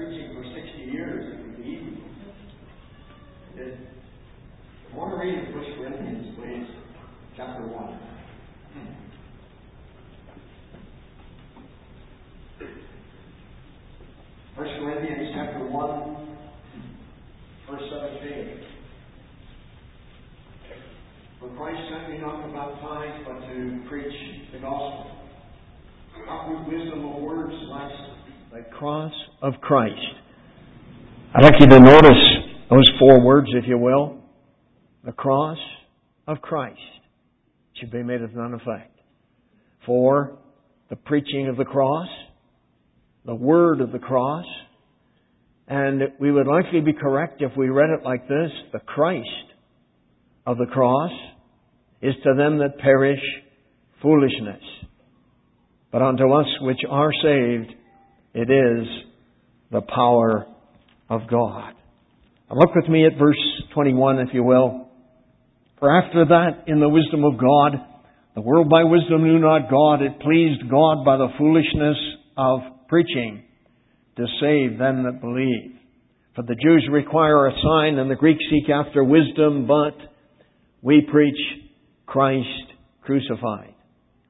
preaching for 60 years, would be easy. It, I want to read in 1 Corinthians, please, chapter 1. First Corinthians chapter 1, verse 17. For Christ sent me not to baptize, but to preach the gospel. Not with wisdom of words, like the cross of Christ. I'd like you to notice those four words, if you will. The cross of Christ should be made of none effect. For the preaching of the cross, the word of the cross, and we would likely be correct if we read it like this the Christ of the cross is to them that perish foolishness. But unto us which are saved, it is the power of God. Now look with me at verse 21, if you will. For after that, in the wisdom of God, the world by wisdom knew not God. It pleased God by the foolishness of preaching to save them that believe. For the Jews require a sign and the Greeks seek after wisdom, but we preach Christ crucified.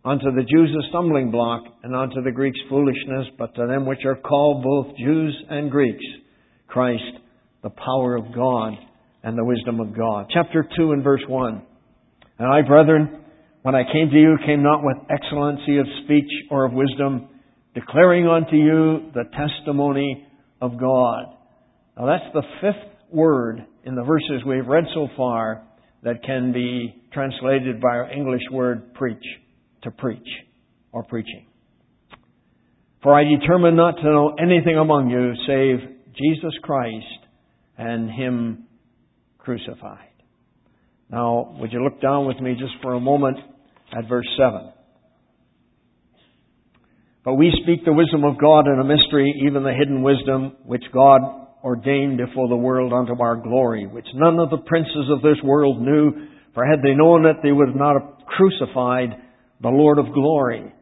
Unto the Jews a stumbling block, and unto the Greeks foolishness, but to them which are called both Jews and Greeks, Christ, the power of God and the wisdom of God. Chapter 2 and verse 1. And I, brethren, when I came to you, came not with excellency of speech or of wisdom, declaring unto you the testimony of God. Now that's the fifth word in the verses we've read so far that can be translated by our English word preach, to preach, or preaching. For I determined not to know anything among you save Jesus Christ and Him crucified. Now, would you look down with me just for a moment at verse 7? But we speak the wisdom of God in a mystery, even the hidden wisdom which God ordained before the world unto our glory, which none of the princes of this world knew, for had they known it, they would not have crucified the Lord of glory.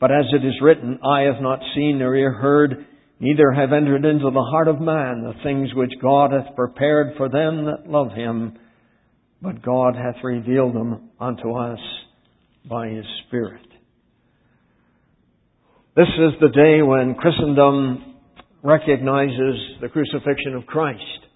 But as it is written, eye have not seen nor ear heard, neither have entered into the heart of man the things which God hath prepared for them that love him, but God hath revealed them unto us by his Spirit. This is the day when Christendom recognizes the crucifixion of Christ.